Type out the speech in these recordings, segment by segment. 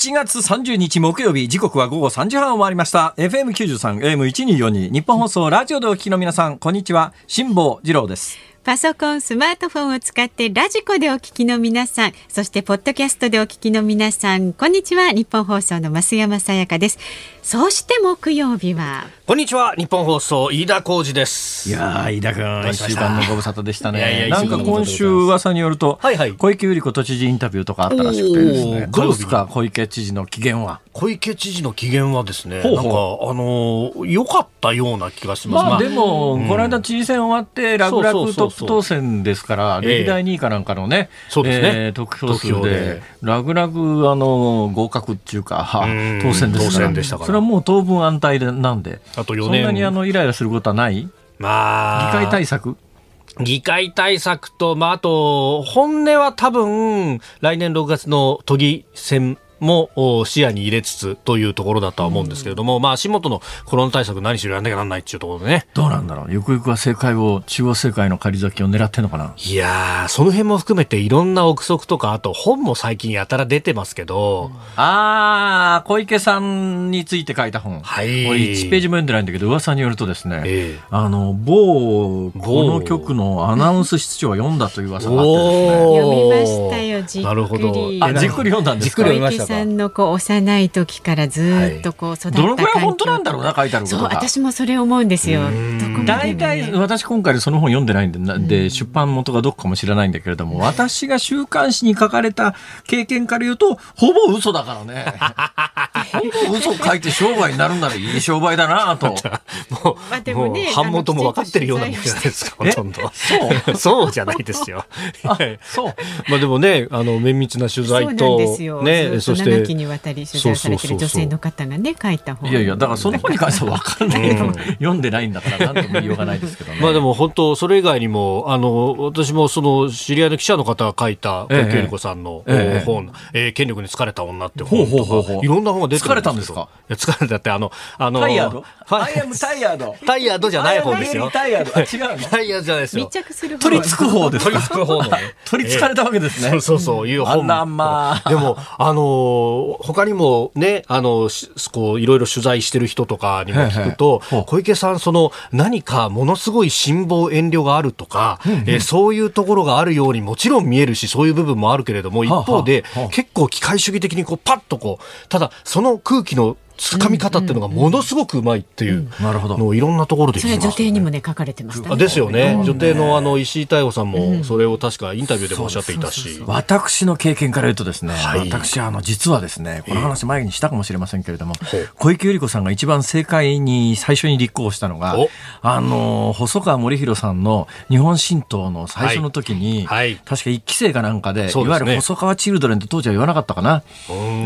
7月30日木曜日、時刻は午後3時半を回りました。FM93、AM1242、日本放送、ラジオでお聞きの皆さん、こんにちは。辛坊治郎です。パソコン、スマートフォンを使ってラジコでお聞きの皆さん、そしてポッドキャストでお聞きの皆さん、こんにちは。日本放送の増山さやかです。そして木曜日は、こんにちは日本放送飯田浩二です。いやー、飯田君、一週間のご無沙汰でしたいやいやね。なんか今週噂によると、はいはい。小池百合子都知事インタビューとかあったらしくてですね。どうですか、小池知事の機嫌は？小池知事の機嫌はですねほうなんかあのー良かったような気がします。まあでも、うん。この間知事選終わって、楽々トップ当選ですから、ええ歴代2位かなんかのね、そうですね。えー得票数でで、楽々あの合格っていうか、うん。当選ですから。当選でしたから。それはもう当分安泰でなんで、あと4そんなに年あのイライラすることはない？議まあ。会対策？議会対策と、まあ、あと本音は多分来年6月の都議選もお視野に入れつつというところだとは思うんですけれども、まあ足元のコロナ対策何しろやんなきゃなんないっていうところでね。どうなんだろう。ゆくゆくは政界を、中央政界の仮咲きを狙ってんのかな。いやーその辺も含めていろんな憶測とかあと本も最近やたら出てますけど、あー、小池さんについて書いた本。はい。これ1ページも読んでないんだけど、噂によるとですね、ええ。あの、某、この局のアナウンス室長が読んだという噂があってですね。読みましたよじっくり。なるほど。あ、じっくり読んだんですか？じっくり読みま小したさんのこう幼い時からずっとこう育った環境どのくらい本当なんだろうな、書いてあるこそう、とが。私もそれ思うんですよ。大も体、ね私今回でその本読んでないんで、なで、出版元がどこかも知らないんだけれども、私が週刊誌に書かれた経験から言うと、ほぼ嘘だからね。ほぼ嘘書いて商売になるんならいい商売だなと。もう、まあでもねう版元も分かってるようなもんじゃないですか、ほとんど。そう？そうじゃないですよ。そう？まあでもね、あの、綿密な取そうなん材とですよ。、ね、そして、長きにわたり取材されてる女性の方がね書いた本。いやいや、だからその本に関しては分かんないけど、うん読んでないんだから何とも言いようがないですけどね。まあでも本当、それ以外にも、あの、私もその、知り合いの記者の方が書いた、小ええ池百合子さんのええ本、えー権力に疲れた女ってほう本とか、ほうほうほういろんな本が出てる疲れたんですか？いや疲れたって、あの、あの、タイヤード？ファ ?I am tired. タイヤード？じゃない方ですよ。タイヤード？あ、違うの？タイヤードじゃないですよ密。着する本取り付く方ですか？取り付く方のね。取り付かれたわけですね。そうそうそう、いう本。あらまあでも、あのー他にもね、あの、しこう、いろいろ取材してる人とかにも聞くとへえほう、小池さん、その、何かものすごい辛抱遠慮があるとか、えーそういうところがあるようにもちろん見えるし、そういう部分もあるけれども、一方ではあはあ、結構機械主義的にこう、パッとこう、ただ、その空気のつかみ方っていうのがものすごくうまいっていうなるほど。のをいろんなところで聞きます女帝にもね書かれてましね。ですよね。うん。女帝のあの石井太陽さんもそれを確かインタビューでもおっしゃっていたし。私の経験から言うとですね、はい。私はあの実はですね、この話前にしたかもしれませんけれども、ほう。小池百合子さんが一番政界に最初に立候補したのがお、あの、細川森弘さんの日本新党の最初の時に、はいはい。確か一期生かなんかで、ね。いわゆる細川チルドレンって当時は言わなかったかな。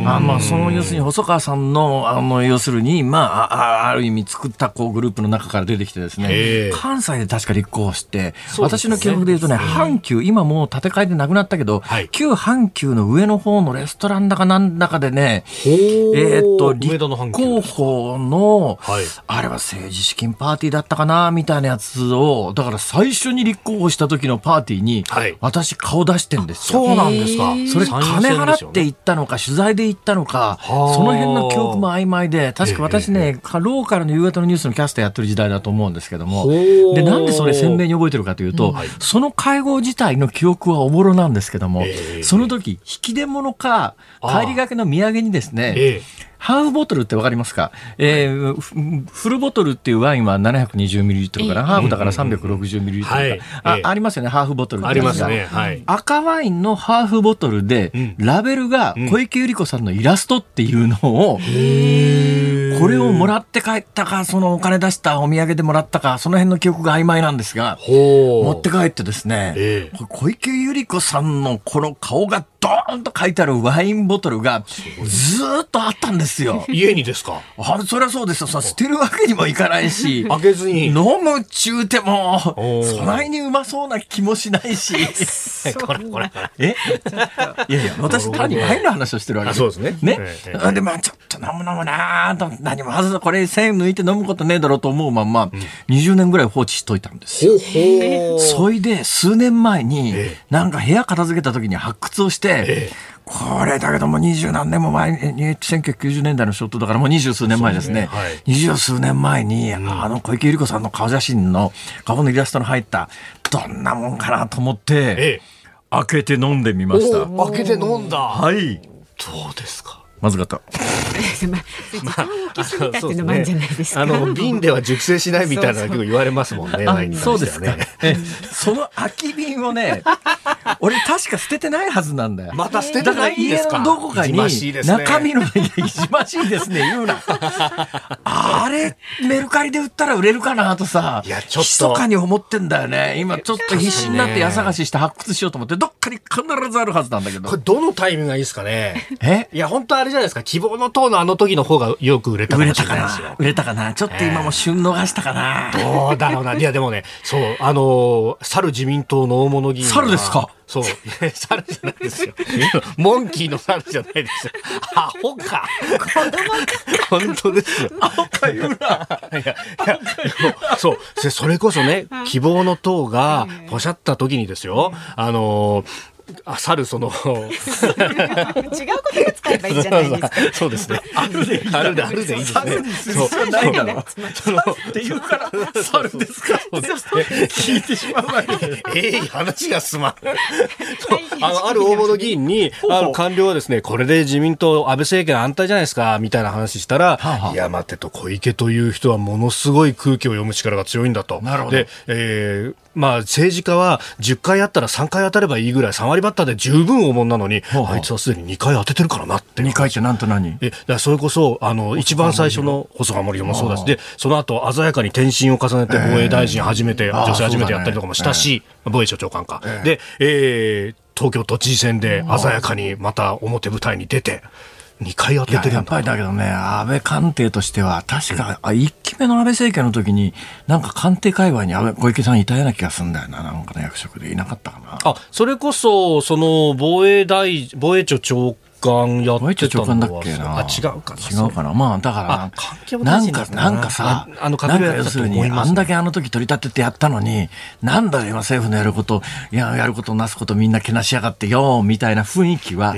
あまあ、その要するに細川さんの、あの、要するに、まあ、あある意味作ったこうグループの中から出てきてですへねえ、関西で確か立候補して、私の記憶で言うとね、阪急、今もう建て替えでなくなったけど、はい。旧阪急の上の方のレストランだかなんだかでね、ええーっと、立候補の、はい。あれは政治資金パーティーだったかな、みたいなやつを、だから最初に立候補した時のパーティーに、はい。私顔出してんですよ。そうなんですか。それ参金払って行ったのか、取材で行ったのか、はあ。その辺の記憶も曖昧で、確か私ね、ローカルの夕方のニュースのキャスターやってる時代だと思うんですけども、で、なんでそれ鮮明に覚えてるかというと、その会合自体の記憶はおぼろなんですけども、ええその時、引き出物か、帰りがけの土産にですね、ええハーフボトルってわかりますか、えーフフルボトルっていうワインは 720ml かな、ハーフだから 360ml か、はい。あええ。ありますよね、ハーフボトルって。ありますね。はい。赤ワインのハーフボトルで、ん。ラベルが小池百合子さんのイラストっていうのを、これをもらって帰ったか、そのお金出したお土産でもらったか、その辺の記憶が曖昧なんですが。持って帰ってですね、小池百合子さんのこの顔がドーンと書いてあるワインボトルがずーっとあったんですよ。家にですか？あれ、そりゃそうですよ。さ捨てるわけにもいかないし。開けずに。飲むっちゅうても、そないにうまそうな気もしないし。これこれ。え？いやいや、私単にワインの話をしてるわけあそうですねね？ええで、まあちょっと飲む飲むなーと、何もわざわざこれ1000円抜いて飲むことねえだろうと思うまんま、20年ぐらい放置しといたんですよ。ほう。そいで、数年前にええ、なんか部屋片付けた時に発掘をして、ええこれだけども二十何年も前に、1990年代のショットだからもう二十数年前ですね。二十、数年前に、あの小池百合子さんの顔写真の顔のイラストの入った、どんなもんかなと思って、ええ、開けて飲んでみました。開けて飲んだ。はい。どうですか？まずかった。まあ、時間を置きすぎたっていうのもあるんじゃないですか。あの瓶では熟成しないみたいな結構言われますもんね。そうですね。その空き瓶をね、俺確か捨ててないはずなんだよ。また捨ててないんですか？どこかに中身のいじましいですね言うな。あれメルカリで売ったら売れるかなとさ、いやちょっと密かに思ってんだよね。今ちょっと必死になって家探しして発掘しようと思ってどっかに必ずあるはずなんだけど。これどのタイミングがいいですかね？え？いや本当あれじゃないですか。希望の塔のあの時の方がよく売れたかもしれないですよ。売れたかな。ちょっと今も旬逃したかな。どうだろうな。いやでもね、そうあの猿自民党の大物議員猿ですか？そう。猿じゃないですよ。モンキーの猿じゃないですよ。アホか。本当ですよ。アホか言うな。いや、いや、そう。それこそね、希望の党がポシャった時にですよ、あのあ、猿その違うことが使えばいいじゃないですか。そうですね。あるでいい。あるであるでいいですね。そうないだろ。そのっていうから猿ですか？聞いてしまう前に。ええ話がすまん。あのある大物議員にあの官僚はですね、これで自民党安倍政権安泰じゃないですかみたいな話したら、いや待てと小池という人はものすごい空気を読む力が強いんだと。なるほど。で、えー、まあ政治家は10回やったら3回当たればいいぐらい3割バッターで十分大物なのに、はあ、あいつはすでに2回当ててるからなって。2回ってなんと何？え、だそれこそ、あの、一番最初の細川森もそうだし、で、その後鮮やかに転身を重ねて防衛大臣初めて、えー、女性初めてやったりとかもしたし、えー、防衛省長官か。えー、で、えー、東京都知事選で鮮やかにまた表舞台に出て、2回当ててるやっぱりだけどね、安倍官邸としては、確か、あ1期目の安倍政権の時に、なんか官邸界隈に安倍小池さんいたような気がするんだよな、なんかの役職でいなかったかな。あ、それこそ、その防衛大、防衛庁長官やってたのはあ違うかな違うかな。まあだからなんかな。んかさあのなんか要するにあんだけあの時取り立ててやったのになんだよ今政府のやることいややることなすことみんなけなしやがってよみたいな雰囲気は、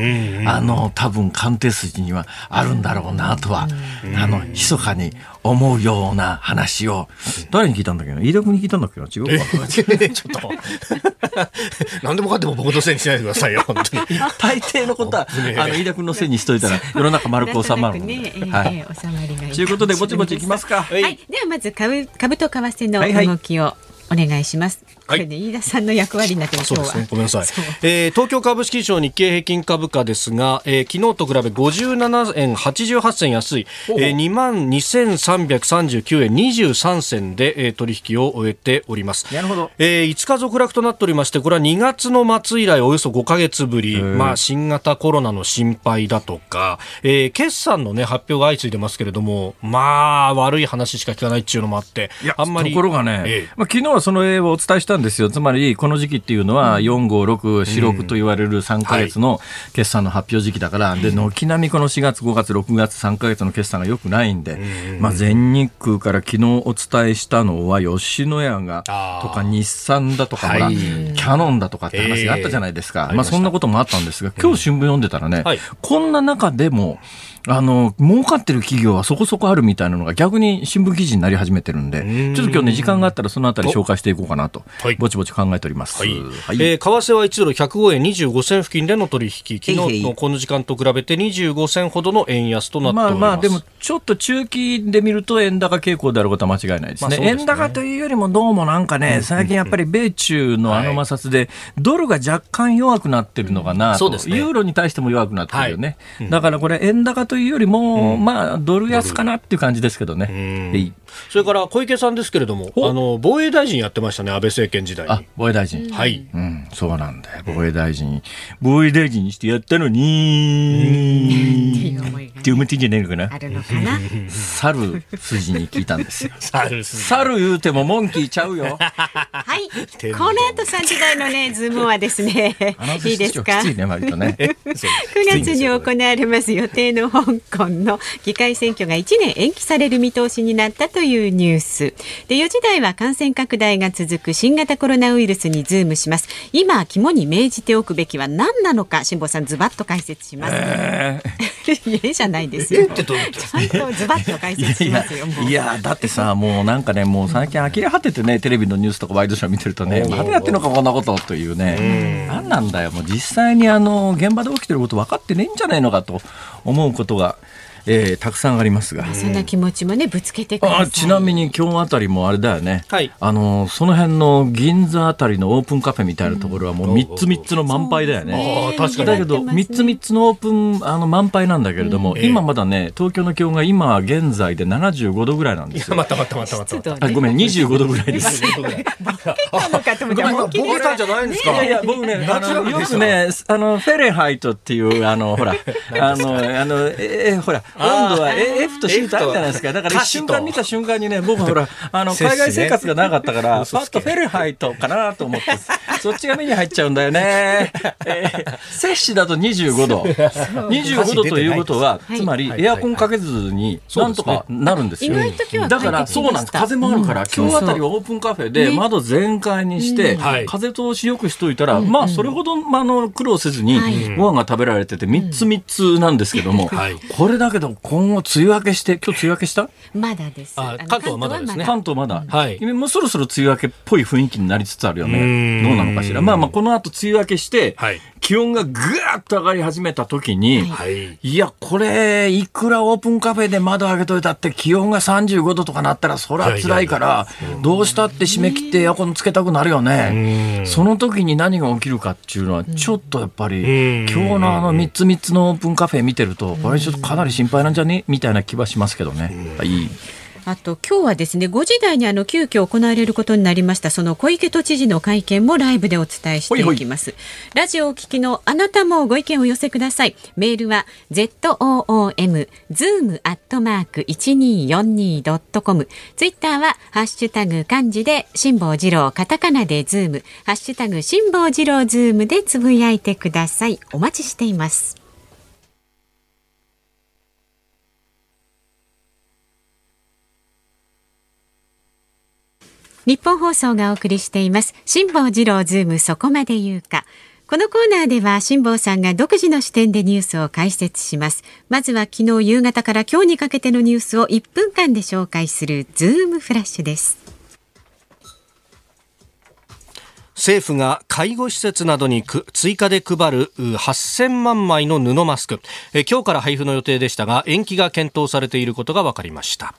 あの多分官邸筋にはあるんだろうなとは、あの密かに思うような話を、誰に聞いたんだっけど、飯田君に聞いたんだっけど、違うか。ちょっと。何でもかっても僕のせいにしないでくださいよ、本当に。大抵のことは、あの、飯田君のせいにしといたら、世の中丸く収まる。ね、はい。収まりがいい。ということで、ぼちぼちいきますか。はい。では、まず株、株と為替の動きをお願いします。これで飯田さんの役割になってそうですね。ごめんなさい。えー、東京株式市場日経平均株価ですが、えー、昨日と比べ57円88銭安い、えー、2万2339円23銭で、えー、取引を終えております。なるほど。えー、5日続落となっておりまして、これは2月の末以来およそ5か月ぶり、まあ新型コロナの心配だとか、えー、決算のね発表が相次いでますけれども、まあ悪い話しか聞かないっていうのもあって、あんまりところがね、えー、まあ昨日はその絵をお伝えしたんですよ。つまり、この時期っていうのは、4、5、6、4、6と言われる3か月の決算の発表時期だから、で、軒並みこの4月、5月、6月、3か月の決算がよくないんで、まあ、全日空から昨日お伝えしたのは、吉野家が、とか日産だとか、ほら、キャノンだとかって話があったじゃないですか。まあ、そんなこともあったんですが、今日新聞読んでたらね、こんな中でも、あの、儲かってる企業はそこそこあるみたいなのが逆に新聞記事になり始めてるんで、ちょっと今日ね、時間があったらそのあたり紹介していこうかなと、ぼちぼち考えております。はい。はい、えー、為替は1ドル105円25銭付近での取引、昨日のこの時間と比べて25銭ほどの円安となっております。まあまあ、でもちょっと中期で見ると円高傾向であることは間違いないですね。まあ、すね。円高というよりもどうもなんかね、最近やっぱり米中のあの摩擦で、ドルが若干弱くなってるのかなと、ね、ユーロに対しても弱くなってるよね。はい、だからこれ円高というよりも、まあ、ドル安かなっていう感じですけどね。それから小池さんですけれども、あの防衛大臣やってましたね、安倍政権時代に。防衛大臣。はい。うん、そうなんだよ。防衛大臣、防衛大臣にしてやったのに。読むてんじゃねえのかな？あるのかな？猿筋に聞いたんですよ。猿言うてもモンキーちゃうよ。はい。天この後3時台のね、ズームはですね、いいですか？きついね、割とね。9月に行われます予定の香香港の議会選挙が1年延期される見通しになったというニュースで4時台は感染拡大が続く新型コロナウイルスにズームします今肝に銘じておくべきは何なのか辛坊さんズバッと解説します、え いやじゃないですよ。ってどういうことちゃんとズバッと解説しますよいやだってさもうなんかねもう最近呆れ果ててねテレビのニュースとかワイドショー見てるとねまだやってんのかこんなことというね。何なんだよもう実際にあの現場で起きてること分かってねえんじゃないのかと思うことが、えーたくさんありますが。そんな気持ちもねぶつけてください。あちなみに今日あたりもあれだよね、はい。あのその辺の銀座あたりのオープンカフェみたいなところはもう3つ3つの満杯だよね。あー確かに。だけど3つ3つのオープンあの満杯なんだけれども、今まだね東京の気温が今現在で75度ぐらいなんですよ。またまたまたまた。また。あごめん25度ぐらいです。なのかと思ったじゃないんですか？いやいや僕ねあのよくねあのフェレンハイトっていうあのほら あのあのええほら温度はえ F と C とあるじゃないですか。だから一瞬間見た瞬間にね僕ほらあの海外生活がなかったから パッとフェレンハイトかなと思って。そっちが目に入っちゃうんだよね。えー摂氏だと25度。25度ということははいつまりエアコンかけずになんとかなるんですよ。だからそうなんです。風もあるから、今日あたりはオープンカフェで窓全開にして、はい。風通しよくしといたら、まあそれほど、まあ、あの苦労せずにはい。ご飯が食べられてて3つ3つなんですけども、はい。これだけど今後梅雨明けして今日梅雨明けした？まだです。あの関東はまだですね。関東まだ、はい。もうそろそろ梅雨明けっぽい雰囲気になりつつあるよね。ん。どうなのかしら。まあまあこの後梅雨明けして、はい気温がぐーっと上がり始めた時に、はい。いや、これ、いくらオープンカフェで窓開けといたって気温が35度とかなったら、それは辛いから、どうしたって締め切ってエアコンつけたくなるよね。その時に何が起きるかっていうのは、ちょっとやっぱり、ん今日のあの3つ3つのオープンカフェ見てると、これちょっとかなり心配なんじゃね？みたいな気はしますけどね。いい。あと今日はですね5時台にあの急遽行われることになりましたその小池都知事の会見もライブでお伝えしていきます。ラジオをお聞きのあなたもご意見をお寄せください。メールは zoom zoom アットマーク 1242.com ツイッターはハッシュタグ漢字で辛坊治郎カタカナでズーム。ハッシュタグ辛坊治郎ズームでつぶやいてください。お待ちしていますニッポン放送がお送りしています。辛坊治郎ズームそこまで言うか。このコーナーでは辛坊さんが独自の視点でニュースを解説します。まずは昨日夕方から今日にかけてのニュースを1分間で紹介するズームフラッシュです。政府が介護施設などに追加で配る8000万枚の布マスク。え今日から配布の予定でしたが延期が検討されていることが分かりました。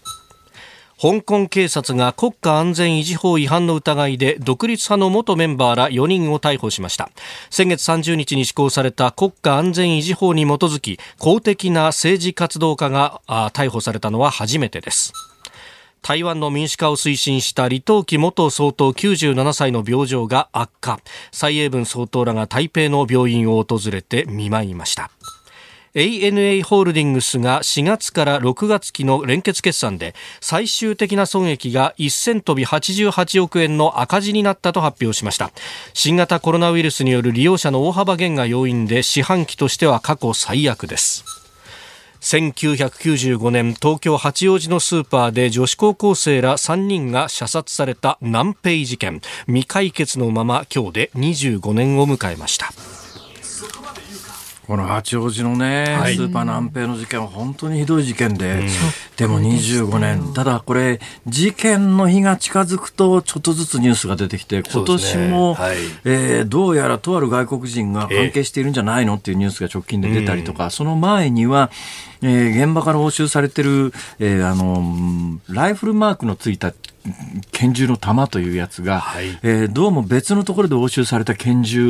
香港警察が国家安全維持法違反の疑いで独立派の元メンバーら4人を逮捕しました。先月30日に施行された国家安全維持法に基づき公的な政治活動家が逮捕されたのは初めてです。台湾の民主化を推進した李登輝元総統97歳の病状が悪化。蔡英文総統らが台北の病院を訪れて見舞いました。ANA ホールディングスが4月から6月期の連結決算で最終的な損益が1000飛び88億円の赤字になったと発表しました。新型コロナウイルスによる利用者の大幅減が要因で四半期としては過去最悪です。1995年東京八王子のスーパーで女子高校生ら3人が射殺された南平事件。未解決のまま今日で25年を迎えました。この八王子のね、はい。スーパー南平の事件は本当にひどい事件で、でも25年、ただこれ、事件の日が近づくと、ちょっとずつニュースが出てきて、今年も、はい。えーどうやらとある外国人が関係しているんじゃないのっていうニュースが直近で出たりとか、その前には、えー現場から押収されてる、えーあのうんライフルマークのついた拳銃の弾というやつが、はい。えーどうも別のところで押収された拳銃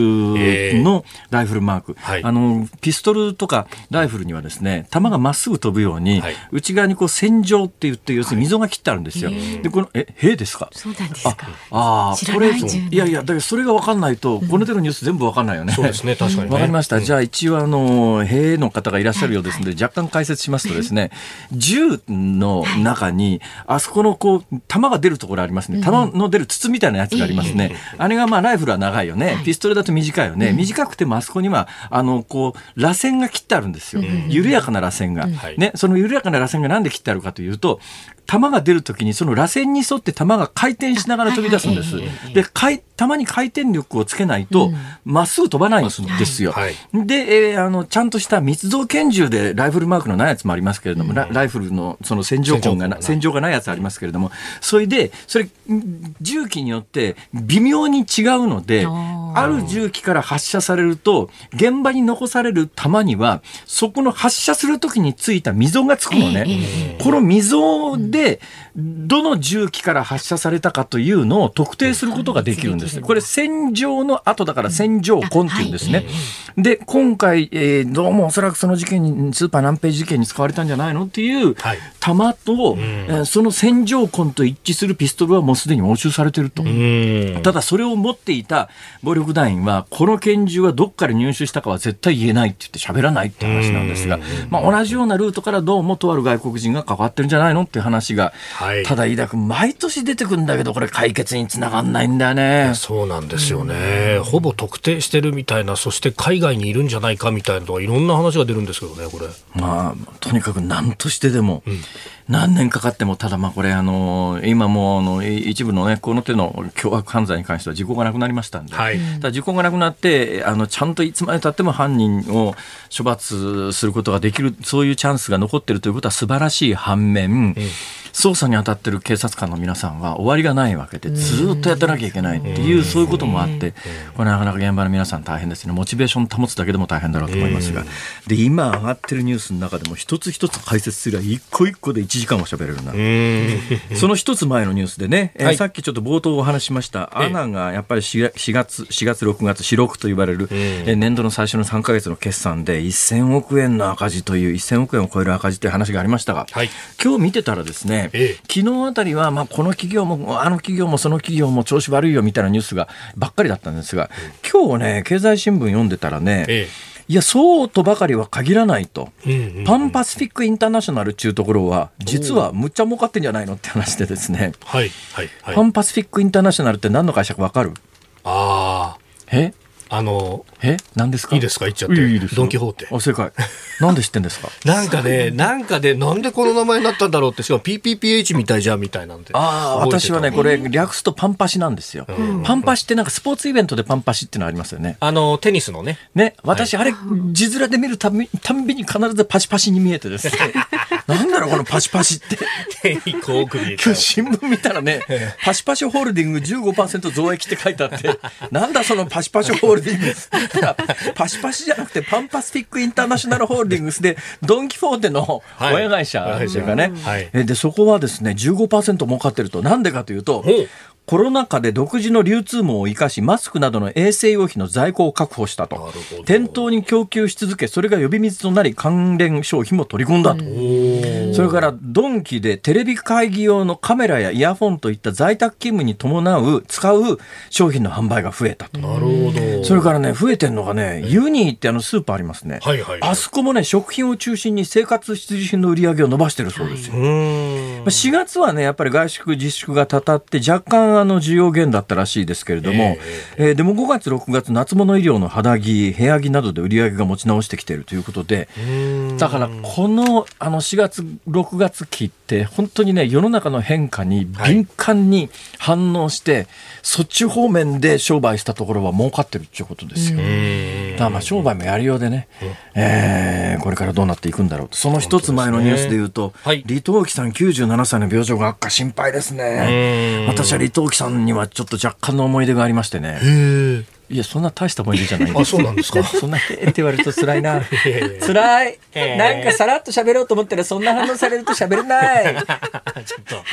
のライフルママーク、はい、あのピストルとかライフルにはですね弾がまっすぐ飛ぶように、はい、内側にこう線状って言って要するに溝が切ってあるんですよ。でこのえ兵ですか？そうなんですか。ああこれいやいやだからそれが分かんないと、この手のニュース全部分かんないよね。そうですね確かに、ね、分かりました。じゃあ一応あの兵の方がいらっしゃるようですので、若干解説しますとですね銃の中にあそこのこう弾が出るところありますね。弾の出る筒みたいなやつがありますね。あれがまあライフルは長いよね。ピストルだと短いよね。短くてもあそこにはあのこう螺旋が切ってあるんですよ。緩やかな螺旋が。ね、その緩やかな螺旋がなんで切ってあるかというと、弾が出るときにその螺旋に沿って弾が回転しながら飛び出すんです。で、弾に回転力をつけないと、まっすぐ飛ばないんですよ。で、えー、あの、ちゃんとした密造拳銃でライフルマークのないやつもありますけれども、ライフルのその戦場痕がな、戦場が。ないやつありますけれども、それで、それ、銃器によって微妙に違うので、ある銃器から発射されると、現場に残される弾には、そこの発射するときについた溝がつくのね。この溝で、どの銃器から発射されたかというのを特定することができるんです。これ、戦場の後だから戦場痕っていうんですね。で、今回、えー、どうもおそらくその事件に、スーパー南平事件に使われたんじゃないの？っていう弾と、はい、えー、その戦場痕と一致するピストルはもうすでに押収されてると。ただ、それを持っていた暴力団員は、この拳銃はどっから入手したかは絶対言えないって言って喋らないって話なんですが、まあ、同じようなルートからどうもとある外国人が関わってるんじゃないの？っていう話が、はい、ただ、飯田君、毎年出てくるんだけど、これ解決につながんないんだよね。そうなんですよね。ほぼ特定してるみたいな、そして海外にいるんじゃないかみたいなとか、いろんな話が出るんですけどね、これ。まあ、とにかく何としてでも、うん何年かかっても、ただまあこれ、あの、今もあの一部のね、この手の凶悪犯罪に関しては時効がなくなりましたんで、はい、ただ時効がなくなって、あの、ちゃんといつまでたっても犯人を処罰することができる、そういうチャンスが残っているということは素晴らしい反面、うん捜査に当たってる警察官の皆さんは終わりがないわけで、ずっとやってなきゃいけないっていう、そういうこともあって、これなかなか現場の皆さん大変ですね。モチベーション保つだけでも大変だろうと思いますが。で、今上がってるニュースの中でも一つ一つ解説すれば一個一個で1時間も喋れるな。その一つ前のニュースでね、えー、さっきちょっと冒頭お話しました、アナがやっぱり 4, 月、4月、6月、四六と言われる、え年度の最初の3か月の決算で1000億円の赤字という、1000億円を超える赤字という話がありましたが、はい、今日見てたらですね、ええ、昨日あたりは、まあ、この企業も、あの企業も、その企業も調子悪いよみたいなニュースがばっかりだったんですが、今日ね、経済新聞読んでたらね、ええいや、そうとばかりは限らないと、うんうんうん、パンパシフィックインターナショナルっていうところは、実はむっちゃ儲かってんじゃないのって話でですね、はいはいはい、パンパシフィックインターナショナルって何の会社か分かるああ。えあの、え何ですか？いいですか？言っちゃって。いいドン・キホーテ。あ、正解。なんで知ってんですか？なんかね、なんかで、なんでこの名前になったんだろうって、しかも PPPH みたいじゃんみたいなんで。ああ、私はね、これ、略すとパンパシなんですよ。パンパシってなんかスポーツイベントでパンパシってのありますよね。あの、テニスのね。ね、私、あれ、字面で見るたびたんびに必ずパシパシに見えてですね。なんだろう、このパシパシって。今日新聞見たらね、パシパシホールディング15%増益って書いてあって、なんだそのパシパシホールディング パシパシじゃなくてパンパスフィックインターナショナルホールディングスでドン・キフォーテの親会社というかね、はい、でそこはですね15%儲かってると。なんでかというとコロナ禍で独自の流通網を生かし、マスクなどの衛生用品の在庫を確保したと。店頭に供給し続け、それが呼び水となり関連商品も取り込んだと。それから、ドンキでテレビ会議用のカメラやイヤホンといった在宅勤務に伴う、使う商品の販売が増えたと。なるほど。それからね、増えてるのがね、ユニーってあのスーパーありますね。はいはい、はい、あそこもね、食品を中心に生活必需品の売り上げを伸ばしてるそうですよ。4月はね、やっぱり外食自粛がたたって若干あの需要減だったらしいですけれども、えー、えー、でも5月、6月、夏物医療の肌着、部屋着などで売り上げが持ち直してきているということで、だからこのあの4月、6月期って、本当にね、世の中の変化に敏感に反応して、はい、そっち方面で商売したところは儲かってるっていうことですよ。だまあ商売もやりようでね、えー、これからどうなっていくんだろうと、その一つ前のニュースで言うと、はい、李登輝さん97歳の病状が悪化心配ですね。私は李登輝さんにはちょっと若干の思い出がありましてね。いや、そんな大した思い出じゃないんあ、そうなんですか？そんな、へーって言われると辛いな。辛い。なんかさらっと喋ろうと思ったら、そんな反応されると喋れない。ちょっと、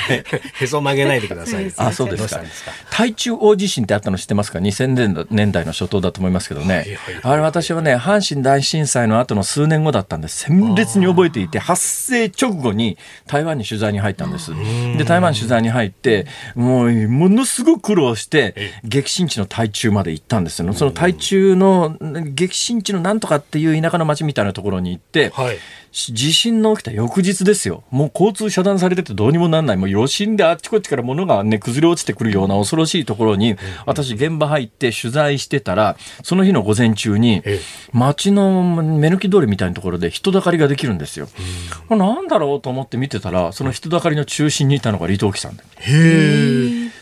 へそ曲げないでください。あ、そうですかどうしたんですか。台中大地震ってあったの知ってますか ?2000 年代の初頭だと思いますけどね。あれ私はね、阪神大震災の後の数年後だったんで、鮮烈に覚えていて、発生直後に台湾に取材に入ったんです。で、台湾取材に入って、もう、ものすごく苦労して、激震地の台中まで行ったんですよ。その台中の激震地のなんとかっていう田舎の町みたいなところに行って、はい。地震の起きた翌日ですよ。もう交通遮断されててどうにもなんない。もう余震であっちこっちから物がね、崩れ落ちてくるような恐ろしいところに、私現場入って取材してたら、その日の午前中にええ、街の目抜き通りみたいなところで人だかりができるんですよ。これなんだろうと思って見てたら、その人だかりの中心にいたのが李登輝さんで。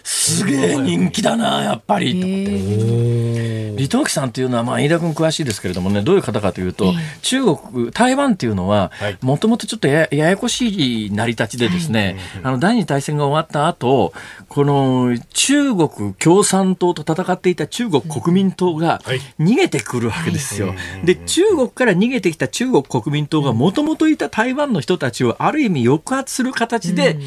すげえ人気だな、やっぱり。と思って。李登輝さんっていうのは、まあ、飯田君詳しいですけれどもね、どういう方かというと、中国、台湾っていうのははい、もともとちょっとやややこしい成り立ちでですね、あの、第二次大戦が終わった後、この中国共産党と戦っていた中国国民党がはい。逃げてくるわけですよ。で、中国から逃げてきた中国国民党がもともといた台湾の人たちをある意味抑圧する形で、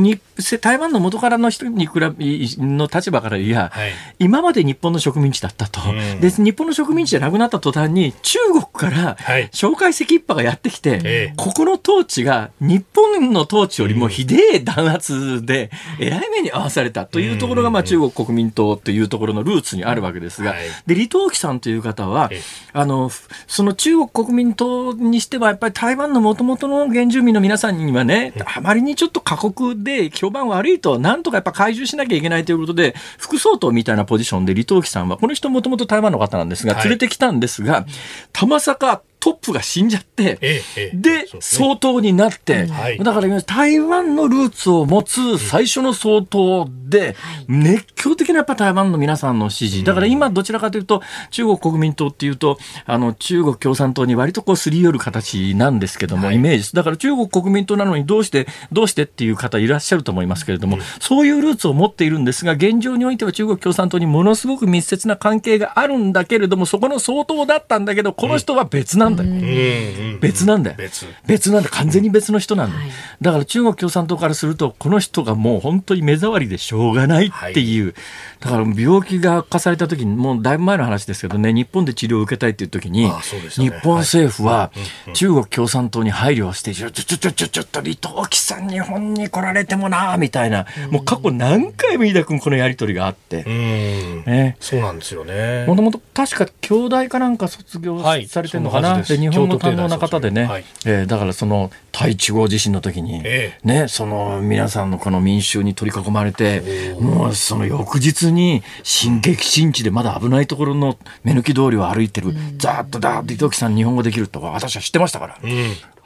に台湾の元からの人に比べの立場から言えば、はい。今まで日本の植民地だったと、うん。で日本の植民地じゃなくなった途端に中国からはい。蒋介石一派がやってきて、ええ。ここの統治が日本の統治よりもひでえ弾圧で、えらい目に遭わされたというところが、まあ、中国国民党というところのルーツにあるわけですが、はい。で李登輝さんという方はええ。あのその中国国民党にしてはやっぱり台湾のもともとの原住民の皆さんにはねあまりにちょっと過酷で評判悪いとなんとかやっぱ懐柔しなきゃいけないということで副総統みたいなポジションで李登輝さんはこの人もともと台湾の方なんですがはい。連れてきたんですが、たまさかトップが死んじゃって、ええええで、総統になって、はい。だから今台湾のルーツを持つ最初の総統で、熱狂的なやっぱ台湾の皆さんの支持。だから今どちらかというと、中国国民党っていうと、あの、中国共産党に割とこうすり寄る形なんですけども、はい。イメージです。だから中国国民党なのにどうして、どうしてっていう方いらっしゃると思いますけれども、そういうルーツを持っているんですが、現状においては中国共産党にものすごく密接な関係があるんだけれども、そこの総統だったんだけど、この人は別なんだよ。うんうん別なんだよ。別別なんだ。完全に別の人なんだ。はいだから中国共産党からすると、この人がもう本当に目障りでしょうがないっていう。だから病気が悪化された時に、もうだいぶ前の話ですけどね、日本で治療を受けたいっていう時に、ね日本政府は中国共産党に配慮をして、ちょちょちょちょちょちょっと李登輝さん日本に来られてもな、みたいな。もう過去何回も飯田君このやりとりがあって。うんね。そうなんですよねもともと確か兄弟かなんか卒業はいされてるのかな、はずです。で日本語堪能な方でね、はい。えーだからその対中央地震の時に、えね、その皆さんのこの民衆に取り囲まれて、もうその翌日に新激震地でまだ危ないところの目抜き通りを歩いてる、ざーっとだーっと李登輝さん日本語できると私は知ってましたから、うん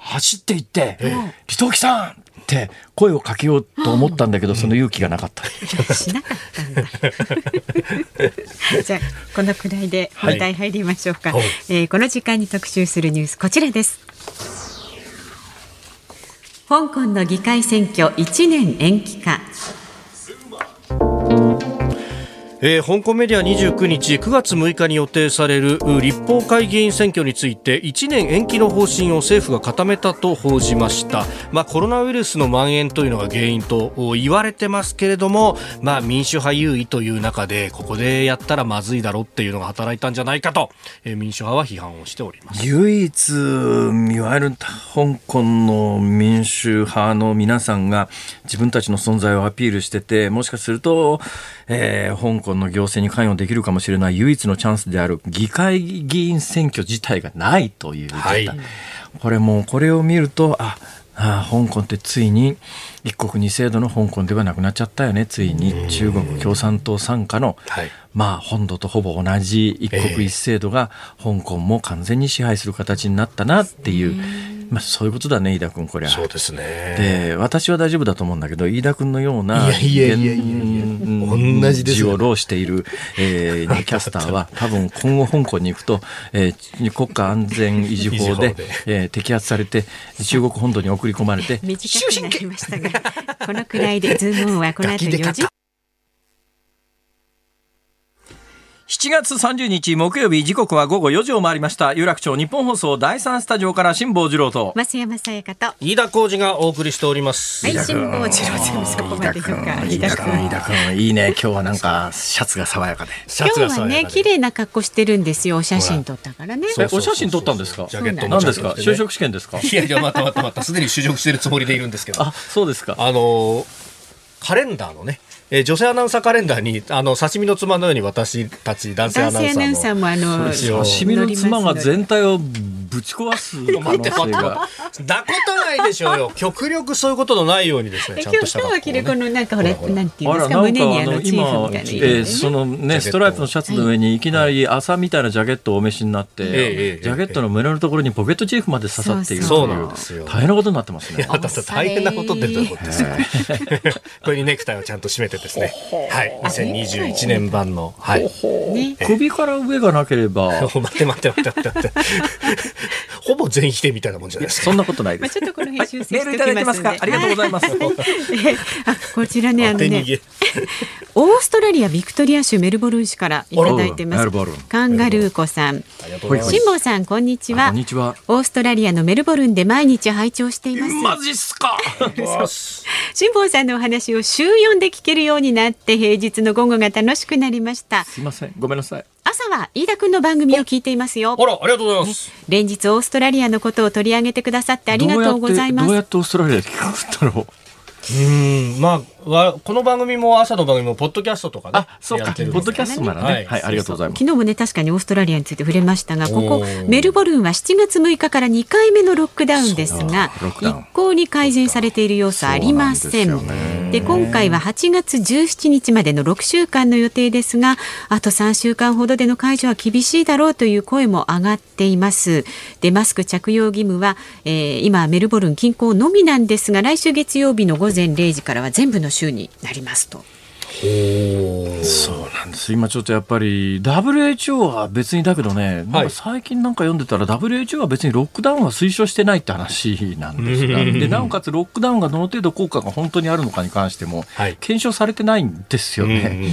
走って行って、李登輝さんって声をかけようと思ったんだけど、その勇気がなかった。しなかったんだ。じゃあこのくらいで本題入りましょうか、はいえーこの時間に特集するニュースこちらです。香港の議会選挙1年延期か。えー香港メディア29日9月6日に予定される立法会議員選挙について1年延期の方針を政府が固めたと報じました、まあ、コロナウイルスの蔓延というのが原因とお言われてますけれども、まあ、民主派優位という中でここでやったらまずいだろうっていうのが働いたんじゃないかと、えー民主派は批判をしております。唯一、いわゆる香港の民主派の皆さんが自分たちの存在をアピールしてて、もしかすると、えー香港の行政に関与できるかもしれない唯一のチャンスである議会議員選挙自体がないという。はい。これもうこれを見ると、あ、あ香港ってついに一国二制度の香港ではなくなっちゃったよね。ついに中国共産党傘下のはい。まあ、本土とほぼ同じ一国一制度が香港も完全に支配する形になったなっていう、まあ、そういうことだね、飯田君、これは。そうですね。で、私は大丈夫だと思うんだけど、飯田君のような、い同じですよ字を浪している、えー、キャスターは、多分今後香港に行くと、えー国家安全維持法で維持法で。えー摘発されて、中国本土に送り込まれて、短くなりましたが、このくらいでズームオンはこの後4時。7月30日木曜日時刻は午後4時を回りました。有楽町日本放送第三スタジオから辛坊治郎と。増山さやかと。飯田浩二がお送りしております。はい辛坊治郎さんそこまでか。飯田君飯田君。いいね。今日はなんかシャツが爽やかで。今日はね綺麗な格好してるんですよ。お写真撮ったからね。そうそうえお写真撮ったんですか？ジャケットも何ですか？就職試験ですか？いやいや、またまたまた、すでに就職してるつもりでいるんですけど。あそうですか。あのーカレンダーのね、えー女性アナウンサーカレンダーに、あの、刺身の妻のように私たち男性ア男ナウンサーも。刺身の妻が全体をぶち壊す 可能性がだことないでしょうよ。極力そういうことのないようにですね、えちゃ今日今日はんとした格好をね着るこのなんかほらほらほらなんていうんですか胸にああののチーフ今、みたいなねーそのねストライプのシャツの上にいきなり朝みたいなジャケットをお召しになって、ええジャケットの胸のところにポケットチーフまで刺さっているとそういなんですよ大変なことになってますね。あだって大変なことってどういう ことですか。これにネクタイをちゃんと締めてですね。はい。2021年版の。はい。ね首から上がなければ待って待って待って待って。ほぼ全否定みたいなもんじゃないですか。そんなことないまあです。ちょっとこの辺修正メールいしておきますすまんでかありがとうございます。え あこちらねあのね。オーストラリアビクトリア州メルボルン市からいただいてますカンガルーコさん辛坊さんこんにちはこんにちは。オーストラリアのメルボルンで毎日拝聴していますマジっすか？辛坊さんのお話を週4で聞けるようになって平日の午後が楽しくなりましたすいません。ごめんなさい。朝は飯田くんの番組を聞いていますよあら、ありがとうございます。連日オーストラリアのことを取り上げてくださってありがとうございますどうやってどうやってオーストラリアで聞くんだろう。うん、まあ、わこの番組も朝の番組もポッドキャストとかね。あ、そうか。ポッドキャストならね。はいはい、ありがとうございます。昨日もね確かにオーストラリアについて触れましたがここメルボルンは7月6日から2回目のロックダウンですが一向に改善されている様子はありませんねで今回は8月17日までの6週間の予定ですがあと3週間ほどでの解除は厳しいだろうという声も上がっています。でマスク着用義務は、えー今メルボルン近郊のみなんですが来週月曜日の午前0時からは全部の週になりますとそうなんです。今ちょっとやっぱり WHO は別にだけどね、なんか最近なんか読んでたら WHO は別にロックダウンは推奨してないって話なんですが、でなおかつロックダウンがどの程度効果が本当にあるのかに関してもはい。検証されてないんですようんうんうんね。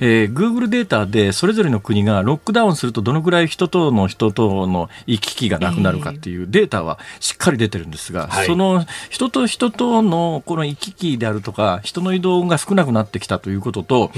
えー Google データでそれぞれの国がロックダウンするとどのぐらい人との人との行き来がなくなるかっていうデータはしっかり出てるんですが、はい。その人と人とのこの行き来であるとか人の移動が少なくなってきたということと、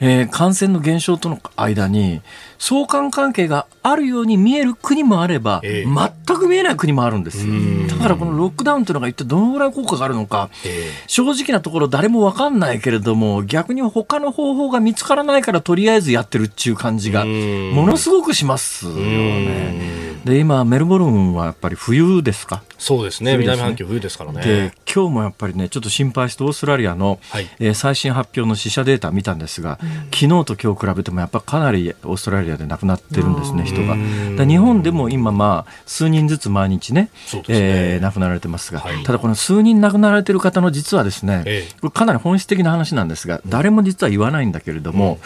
えー感染の減少との間に相関関係があるように見える国もあれば、ええ。全く見えない国もあるんです。だからこのロックダウンというのが一体どのぐらい効果があるのかえ正直なところ誰も分かんないけれども逆に他の方法が見つからないからとりあえずやってるっていう感じがうん。ものすごくしますよね。で今メルボルンはやっぱり冬ですか？そうですね。ね。南半球冬ですからね。で今日もやっぱりねちょっと心配してオーストラリアの、はい。えー最新発表の死者データ見たんですが、昨日と今日比べてもやっぱかなりオーストラリアで亡くなってるんですね人が。日本でも今まあ数人ずつ毎日ねね。えー亡くなられてますが、はい。ただこの数人亡くなられてる方の実はですね、ええ。かなり本質的な話なんですが誰も実は言わないんだけれども、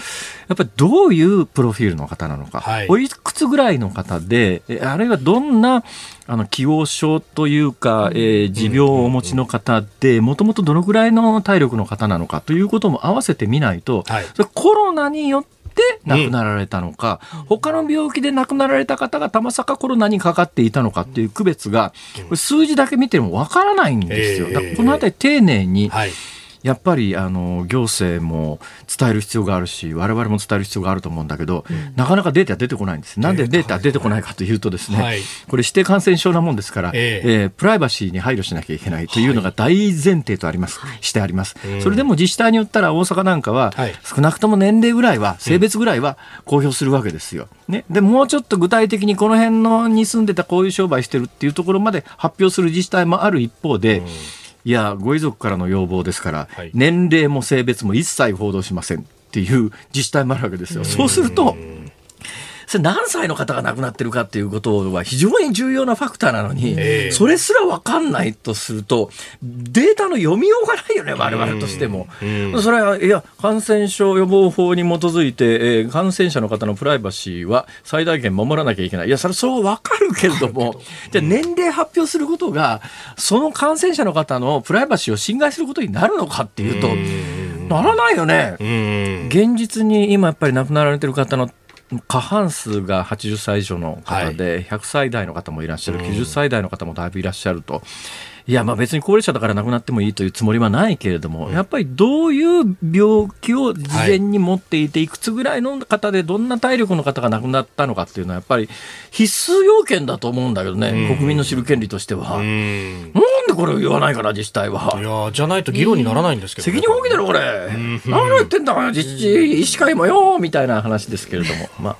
やっぱりどういうプロフィールの方なのか、はい。おいくつぐらいの方でえあるいはどんなあの既往症というか、えー持病をお持ちの方でもともとどのぐらいの体力の方なのかということも合わせてみないと、はいそれコロナによって亡くなられたのか、他の病気で亡くなられた方がたまさかコロナにかかっていたのかっていう区別が、数字だけ見てもわからないんですよ。ええだからこのあたり丁寧に、はい。やっぱりあの行政も伝える必要があるし我々も伝える必要があると思うんだけど、なかなかデータ出てこないんです。なんでデータ出てこないかというとですね、はい。これ指定感染症なもんですから、ええ。ープライバシーに配慮しなきゃいけないというのが大前提とあります、してあります、それでも自治体によったら大阪なんかは、はい。少なくとも年齢ぐらいは性別ぐらいは公表するわけですよ。ね、でもうちょっと具体的にこの辺のに住んでたこういう商売してるっていうところまで発表する自治体もある一方で、いやご遺族からの要望ですから、はい年齢も性別も一切報道しませんっていう自治体もあるわけですよ。そうするとそれ何歳の方が亡くなってるかっていうことは非常に重要なファクターなのに、ええそれすら分かんないとするとデータの読みようがないよね我々としても。それはいや感染症予防法に基づいて、えー感染者の方のプライバシーは最大限守らなきゃいけないいやそれそう分かるけれどもじゃあ年齢発表することがその感染者の方のプライバシーを侵害することになるのかっていうとならないよね。うん。現実に今やっぱり亡くなられてる方の過半数が80歳以上の方で、100歳代の方もいらっしゃる、90歳代の方もだいぶいらっしゃると。いやまあ別に高齢者だから亡くなってもいいというつもりはないけれども、やっぱりどういう病気を事前に持っていて、いくつぐらいの方でどんな体力の方が亡くなったのかっていうのはやっぱり必須要件だと思うんだけどね、国民の知る権利としては。なんでこれを言わないかな自治体は。いやじゃないと議論にならないんですけど、ね、責任放棄だろこれ。何を言ってんだ自治医師会もよみたいな話ですけれども。まあ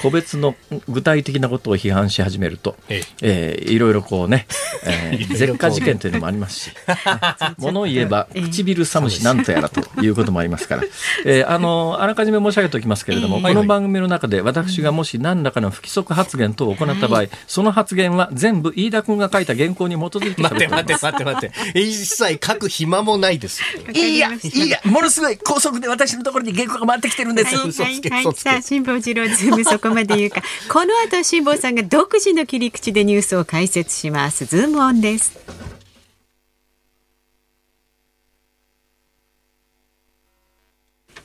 個別の具体的なことを批判し始めると、ええ。えー、いろいろこうね、えー、絶火事件というのもありますし、物を言えば唇寒しなんとやらということもありますから、えー、あのあらかじめ申し上げておきますけれども、えー、この番組の中で私がもし何らかの不規則発言等を行った場合、はい、その発言は全部飯田君が書いた原稿に基づいて待って待って待って待って。一切書く暇もないです。いやいやものすごい高速で私のところに原稿が回ってきてるんです、はいはいはい、さあ辛坊治郎ズームそこまで言うか。この後辛坊さんが独自の切り口でニュースを解説します。ズームオンです。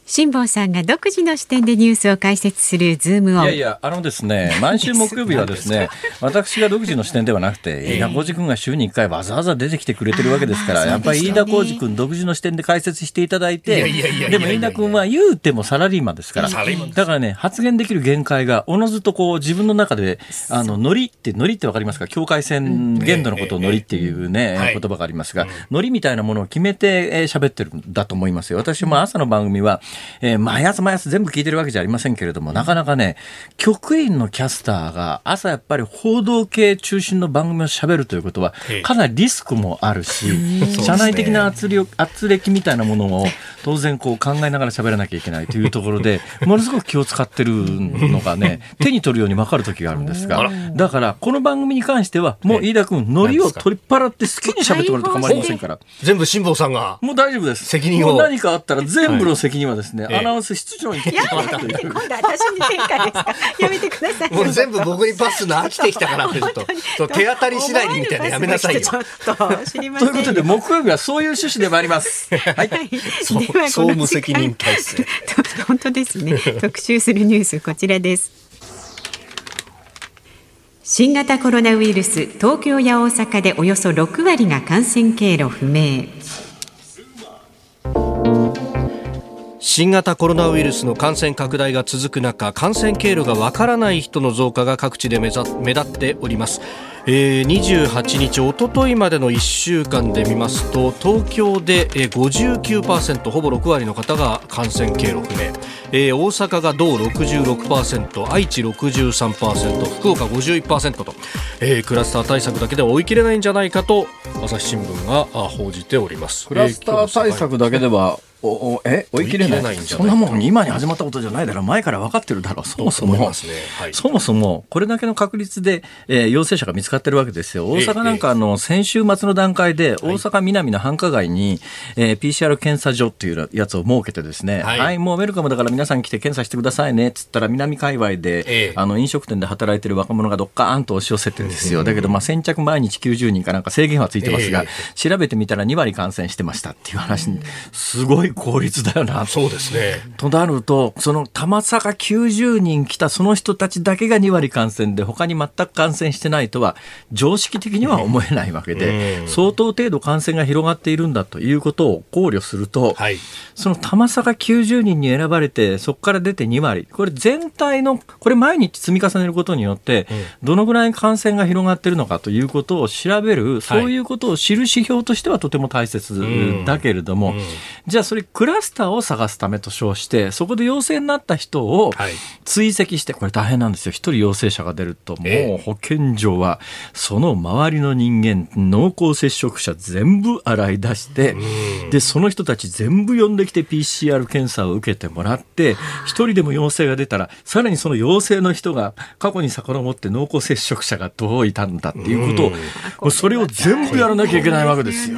辛坊さんが独自の視点でニュースを解説するズーム。いやいや、あのですね、毎週木曜日はですね、私が独自の視点ではなくて、飯田浩司君が週に1回わざわざ出てきてくれてるわけですから、やっぱり飯田浩司君独自の視点で解説していただいて、でも飯田君は言うてもサラリーマンですから、だからね、発言できる限界がおのずとこう自分の中で、あの、ノリって、ノリってわかりますか？境界線限度のことをノリっていうね、言葉がありますが、ノリみたいなものを決めて喋ってるんだと思いますよ。私も朝の番組は、えー、毎朝毎朝全部聞いてるわけじゃありませんけれども、なかなかね、局員のキャスターが朝やっぱり報道系中心の番組を喋るということは、かなりリスクもあるし、社内的な圧力、圧力みたいなものを当然こう考えながら喋らなきゃいけないというところで、ものすごく気を使ってるのがね、手に取るように分かる時があるんですが、だからこの番組に関しては、もう飯田君、ノリを取り払って好きに喋ってもらって構いませんから。全部辛坊さんが。もう大丈夫です。責任を。何かあったら全部の責任はですね、アナウンス室長に聞いてもらったという。今度私に転嫁ですか？やめてください。もう全部僕にパスするの飽きてきたからってと、手当たり次第にみたいなやめなさいよ。ちょっと知りません。ということで木曜日はそういう趣旨で参ります。はい。総務責任体制。本当ですね。特集するニュースこちらです。新型コロナウイルス東京や大阪でおよそ6割が感染経路不明新型コロナウイルスの感染拡大が続く中感染経路がわからない人の増加が各地で目立っております。えー、28日、おとといまでの1週間で見ますと東京で59%ほぼ6割の方が感染経路不明、えー、大阪が同66%愛知63%福岡51%と、えー、クラスター対策だけでは追い切れないんじゃないかと朝日新聞が報じております。クラスター対策だけでは、おえ追い切れない？そんなもん今に始まったことじゃないだろ。う前から分かってるだろうそもそも、ね。はい、そもそもこれだけの確率で、えー、陽性者が見つかってるわけですよ。大阪なんかあの、先週末の段階で大阪南の繁華街に、えー、PCR 検査所っていうやつを設けてですね、はい、はい、もうウェルカムだから皆さん来て検査してくださいねっつったら南界隈で、あの飲食店で働いてる若者がどっかーんと押し寄せてるんですよ、だけどまあ先着毎日90人かなんか制限はついてますが、調べてみたら2割感染してましたっていう話すごい効率だよな。そうですね。となると、その玉坂90人来たその人たちだけが2割感染で、他に全く感染してないとは、常識的には思えないわけで、相当程度感染が広がっているんだということを考慮すると、はい、その玉坂90人に選ばれて、そこから出て2割、これ全体の、これ毎日積み重ねることによって、どのぐらい感染が広がっているのかということを調べる、そういうことを知る指標としてはとても大切だけれども、じゃあそれクラスターを探すためと称して、そこで陽性になった人を追跡して、これ大変なんですよ。一人陽性者が出ると、もう保健所は、その周りの人間、濃厚接触者全部洗い出して、で、その人たち全部呼んできて PCR 検査を受けてもらって、一人でも陽性が出たら、さらにその陽性の人が過去に遡って濃厚接触者がどういたんだっていうことを、もうそれを全部やらなきゃいけないわけですよ。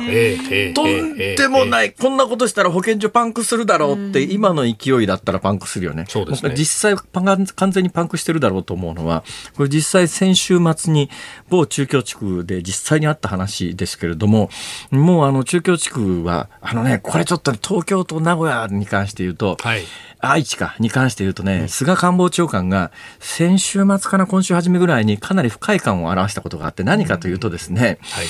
とんでもない、こんなことしたら保健所パンクするだろうって、今の勢いだったらパンクするよね。そうですね。実際完全にパンクしてるだろうと思うのは、これ実際先週末に某中京地区で実際にあった話ですけれども、もうあの中京地区は、あのね、これちょっと東京と名古屋に関して言うと、はい。愛知かに関して言うとね、菅官房長官が先週末かな今週初めぐらいにかなり不快感を表したことがあって何かというとですね、はい。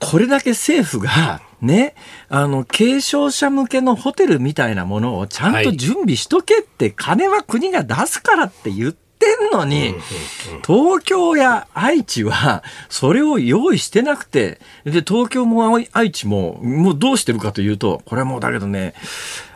これだけ政府がね、あの、軽症者向けのホテルみたいなものをちゃんと準備しとけって、金は国が出すからって言ってんのに、東京や愛知はそれを用意してなくて、で、東京も愛知も、もうどうしてるかというと、これはもうだけどね、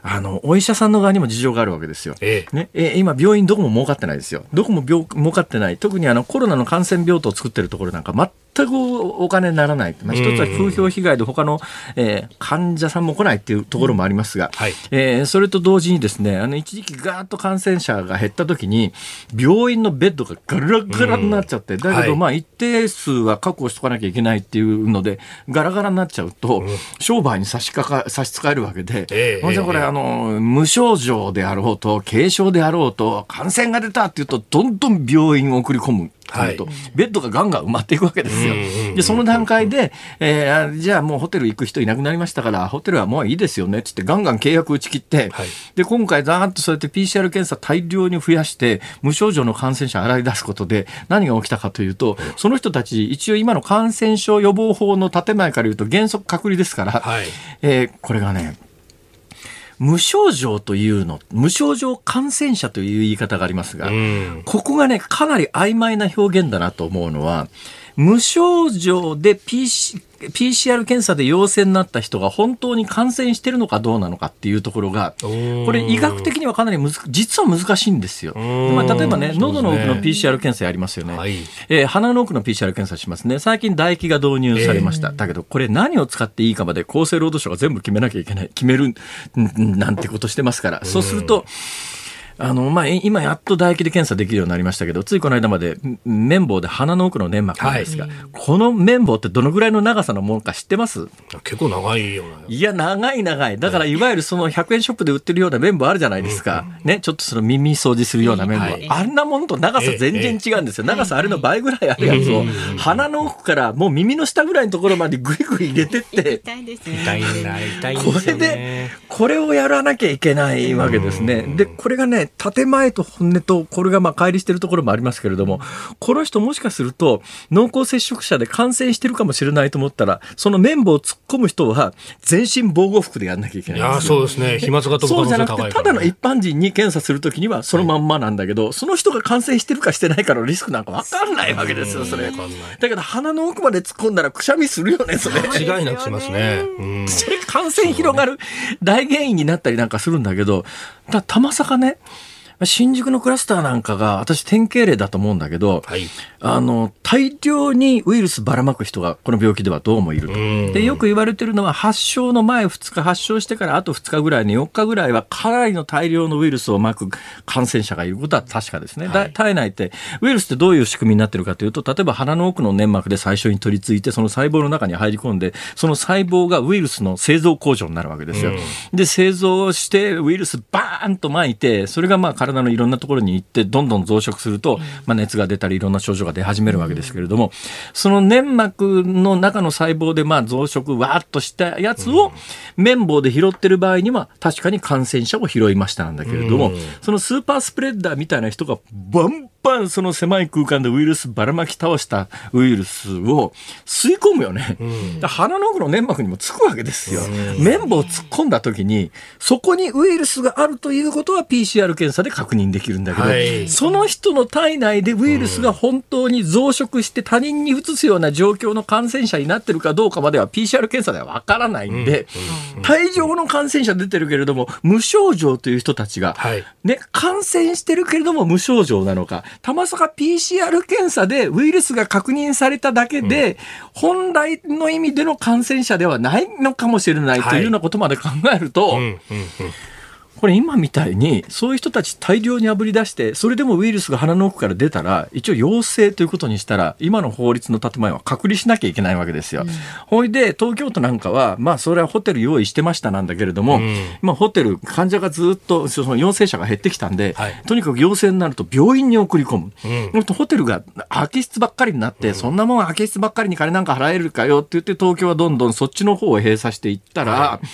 あの、お医者さんの側にも事情があるわけですよ。ええね、え今、病院どこも儲かってないですよ。どこも病儲かってない。特にあのコロナの感染病棟を作ってるところなんか全くお金にならない。まあ、一つは風評被害で他の、えー患者さんも来ないっていうところもありますが、はいえーそれと同時にですね、あの一時期ガーッと感染者が減った時に、病院のベッドがガラガラになっちゃって、だけはいどまあ一定数は確保しとかなきゃいけないっていうので、ガラガラになっちゃうと、商売に差し掛か差し支えるわけで、ええこれ、ええあの、無症状であろうと、軽症であろうと、感染が出たっていうと、どんどん病院を送り込む。はいとベッドがガンガン埋まっていくわけですよ。で、その段階で、えーあじゃあもうホテル行く人いなくなりましたから、ホテルはもういいですよねっつってガンガン契約打ち切って、はい。で、今回ざーっとそうやって PCR 検査大量に増やして、無症状の感染者洗い出すことで、何が起きたかというと、その人たち、一応今の感染症予防法の建前から言うと原則隔離ですから、はい。えーこれがね、無症状というの、無症状感染者という言い方がありますが、うん。ここがね、かなり曖昧な表現だなと思うのは、無症状で PC PCR 検査で陽性になった人が本当に感染してるのかどうなのかっていうところが、これ医学的にはかなりむず実は難しいんですよ。んまあ、例えばね、喉の奥の PCR 検査やりますよね。はいえー鼻の奥の PCR 検査しますね。最近唾液が導入されました。だけど、これ何を使っていいかまで厚生労働省が全部決めなきゃいけない。決めるなんてことしてますから。そうすると、あの、まあ、い今やっと唾液で検査できるようになりましたけど、ついこの間までん綿棒で鼻の奥の粘膜なんですが、この綿棒ってどのぐらいの長さのものか知ってます？結構長いような。いや、長い長い。だから、いわゆるその100円ショップで売ってるような綿棒あるじゃないですか。ね、ちょっとその耳掃除するような綿棒。はいあんなものと長さ全然違うんですよ。長さあれの倍ぐらいあるやつを、鼻の奥からもう耳の下ぐらいのところまでぐいぐい入れてって、痛いですね。痛いな、痛いんこれでね。、これをやらなきゃいけないわけですね。で、これがね、建前と本音と、これがまあ乖離してるところもありますけれども、この人もしかすると、濃厚接触者で感染してるかもしれないと思ったら、その綿棒を突っ込む人は、全身防護服でやんなきゃいけないいんや、そうですね。飛沫が飛ぶ可能そうじゃなくて。ただの一般人に検査するときにはそのまんまなんだけど、その人が感染してるかしてないかのリスクなんか分かんないわけですよ、それ。だけど鼻の奥まで突っ込んだらくしゃみするよね、それ。間違いなくしますね。感染広がる大原因になったりなんかするんだけど、だたまさかね、新宿のクラスターなんかが私典型例だと思うんだけど、はい。あの、大量にウイルスばらまく人がこの病気ではどうもいると。うんで、よく言われてるのは発症の前2日、発症してからあと2日ぐらいに4日ぐらいはかなりの大量のウイルスをまく感染者がいることは確かですね。だ体内って、ウイルスってどういう仕組みになってるかというと、例えば鼻の奥の粘膜で最初に取り付いて、その細胞の中に入り込んで、その細胞がウイルスの製造工場になるわけですよ。で、製造してウイルスバーンと撒いて、それがまあ体のいろんなところに行って、どんどん増殖すると、まあ熱が出たりいろんな症状が出始めるわけですけれども、その粘膜の中の細胞でまあ増殖わーっとしたやつを綿棒で拾ってる場合には確かに感染者を拾いましたなんだけれども、そのスーパースプレッダーみたいな人がバンバンその狭い空間でウイルスばらまき倒したウイルスを吸い込むよね。だから鼻の奥の粘膜にもつくわけですよ。綿棒を突っ込んだ時に、そこにウイルスがあるということは PCR 検査で確認できるんだけど、はい。その人の体内でウイルスが本当に増殖して他人に移すような状況の感染者になってるかどうかまでは PCR 検査ではわからないんで、大量の感染者出てるけれども、無症状という人たちが、はい。ね、感染してるけれども無症状なのか、たまさか PCR 検査でウイルスが確認されただけで、本来の意味での感染者ではないのかもしれないというようなことまで考えると、うん。うん。うん。ここれ今みたいにそういう人たち大量にあぶり出してそれでもウイルスが鼻の奥から出たら一応陽性ということにしたら今の法律の建前は隔離しなきゃいけないわけですよ。うん、ほいで東京都なんかはまあそれはホテル用意してましたなんだけれども、うん、まあホテル患者がずっとその陽性者が減ってきたんで、はい、とにかく陽性になると病院に送り込む。うん、ホテルが空き室ばっかりになって、うん、そんなもん空き室ばっかりに金なんか払えるかよって言って東京はどんどんそっちの方を閉鎖していったら、はい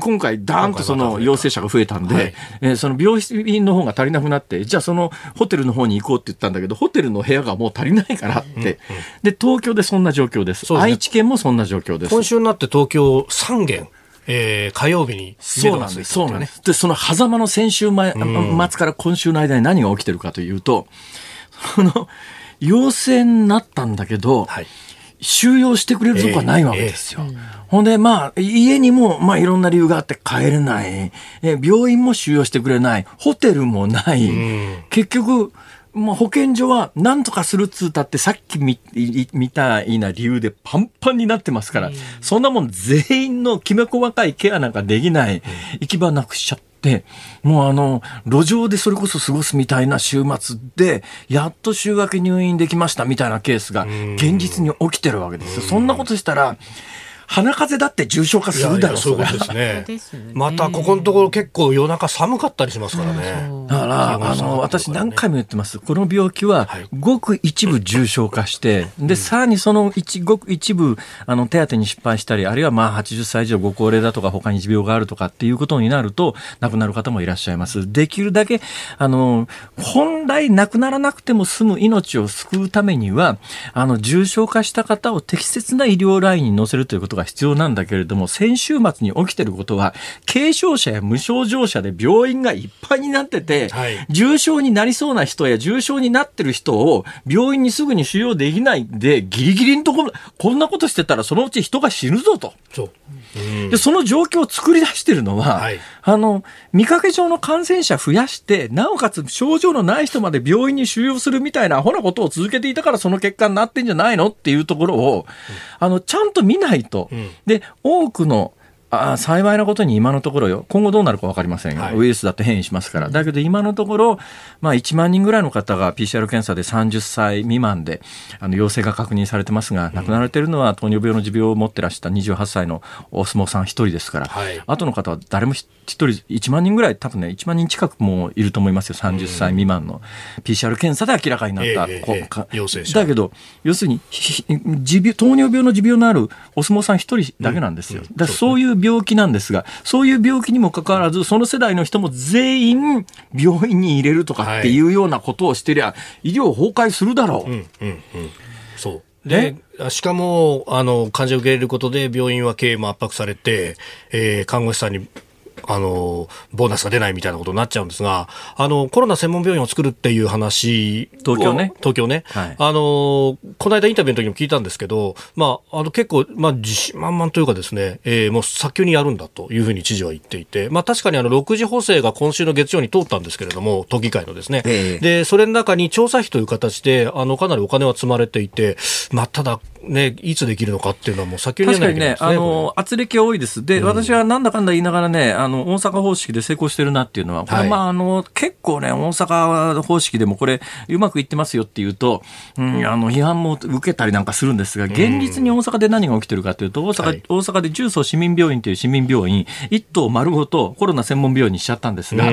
今回、ダーンとその陽性者が増えたんで、はい、えー、その病院の方が足りなくなって、じゃあそのホテルの方に行こうって言ったんだけど、ホテルの部屋がもう足りないからって、うんうん、で、東京でそんな状況です。すね、愛知県もそんな状況です。今週になって東京3件。えー、火曜日にそうなんです、そうなんです。で、その狭間の先週前、末から今週の間に何が起きてるかというと、その、陽性になったんだけど、はい、収容してくれるとこはないわけですよ。えーえー、ほんで、まあ、家にも、まあ、いろんな理由があって帰れない。え病院も収容してくれない。ホテルもない。結局、まあ、保健所は何とかするっつうたってさっきみみたいな理由でパンパンになってますから、そんなもん全員のきめ細かいケアなんかできない、行き場なくしちゃって、もうあの、路上でそれこそ過ごすみたいな週末で、やっと週明け入院できましたみたいなケースが現実に起きてるわけですよ。そんなことしたら、鼻風邪だって重症化するだろうそういうことです ね。またここのところ結構夜中寒かったりしますからね。だから、あの、私何回も言ってます。この病気は、ごく一部重症化して、で、さらにその一、ごく一部、あの、手当に失敗したり、あるいはまあ80歳以上ご高齢だとか、他に持病があるとかっていうことになると、亡くなる方もいらっしゃいます。できるだけ、あの、本来亡くならなくても済む命を救うためには、あの、重症化した方を適切な医療ラインに乗せるということが必要なんだけれども、先週末に起きてることは、軽症者や無症状者で病院がいっぱいになってて、はい、重症になりそうな人や重症になってる人を病院にすぐに収容できないで、ギリギリのところ、こんなことしてたらそのうち人が死ぬぞと。そう。で、その状況を作り出してるのは、はい、あの、見かけ上の感染者増やして、なおかつ症状のない人まで病院に収容するみたいなアホなことを続けていたからその結果になってんじゃないのっていうところを、うん、あの、ちゃんと見ないと。うん、で、多くのあ幸いなことに今のところよ、今後どうなるか分かりませんよ、はい、ウイルスだって変異しますから、だけど今のところ、まあ、1万人ぐらいの方が PCR 検査で30歳未満であの陽性が確認されてますが、亡くなられているのは糖尿病の持病を持ってらした28歳のお相撲さん1人ですから、はい、後の方は誰も1人、1万人ぐらい、多分ね、1万人近くもいると思いますよ、30歳未満の PCR 検査で明らかになった、えーえー、陽性者。だけど、要するに持病糖尿病の持病のあるお相撲さん1人だけなんですよ。うん。うん、だそういう病気なんですが、そういう病気にもかかわらず、その世代の人も全員病院に入れるとかっていうようなことをしてりゃ、はい、医療崩壊するだろう。うんうんうん、そう。でしかもあの患者を受け入れることで病院は経営も圧迫されて、えー、看護師さんにあの、ボーナスが出ないみたいなことになっちゃうんですが、あの、コロナ専門病院を作るっていう話東京ね。東京ね。はい、あの、この間インタビューの時も聞いたんですけど、まあ、あの、結構、まあ、自信満々というかですね、えー、もう早急にやるんだというふうに知事は言っていて、まあ、確かにあの、6次補正が今週の月曜に通ったんですけれども、都議会のですね。えー、で、それの中に調査費という形で、あの、かなりお金は積まれていて、まあ、ただ、ね、いつできるのかっていうのはもう先に確かにね、あの、圧力が多いです。で、うん、私はなんだかんだ言いながらね、あの、大阪方式で成功してるなっていうのは、これまあ、あの、結構ね、大阪方式でもこれ、うまくいってますよっていうと、うん、あの、批判も受けたりなんかするんですが、現実に大阪で何が起きてるかというと、大阪、はい、大阪で重曹市民病院という市民病院、一棟丸ごとコロナ専門病院にしちゃったんですが、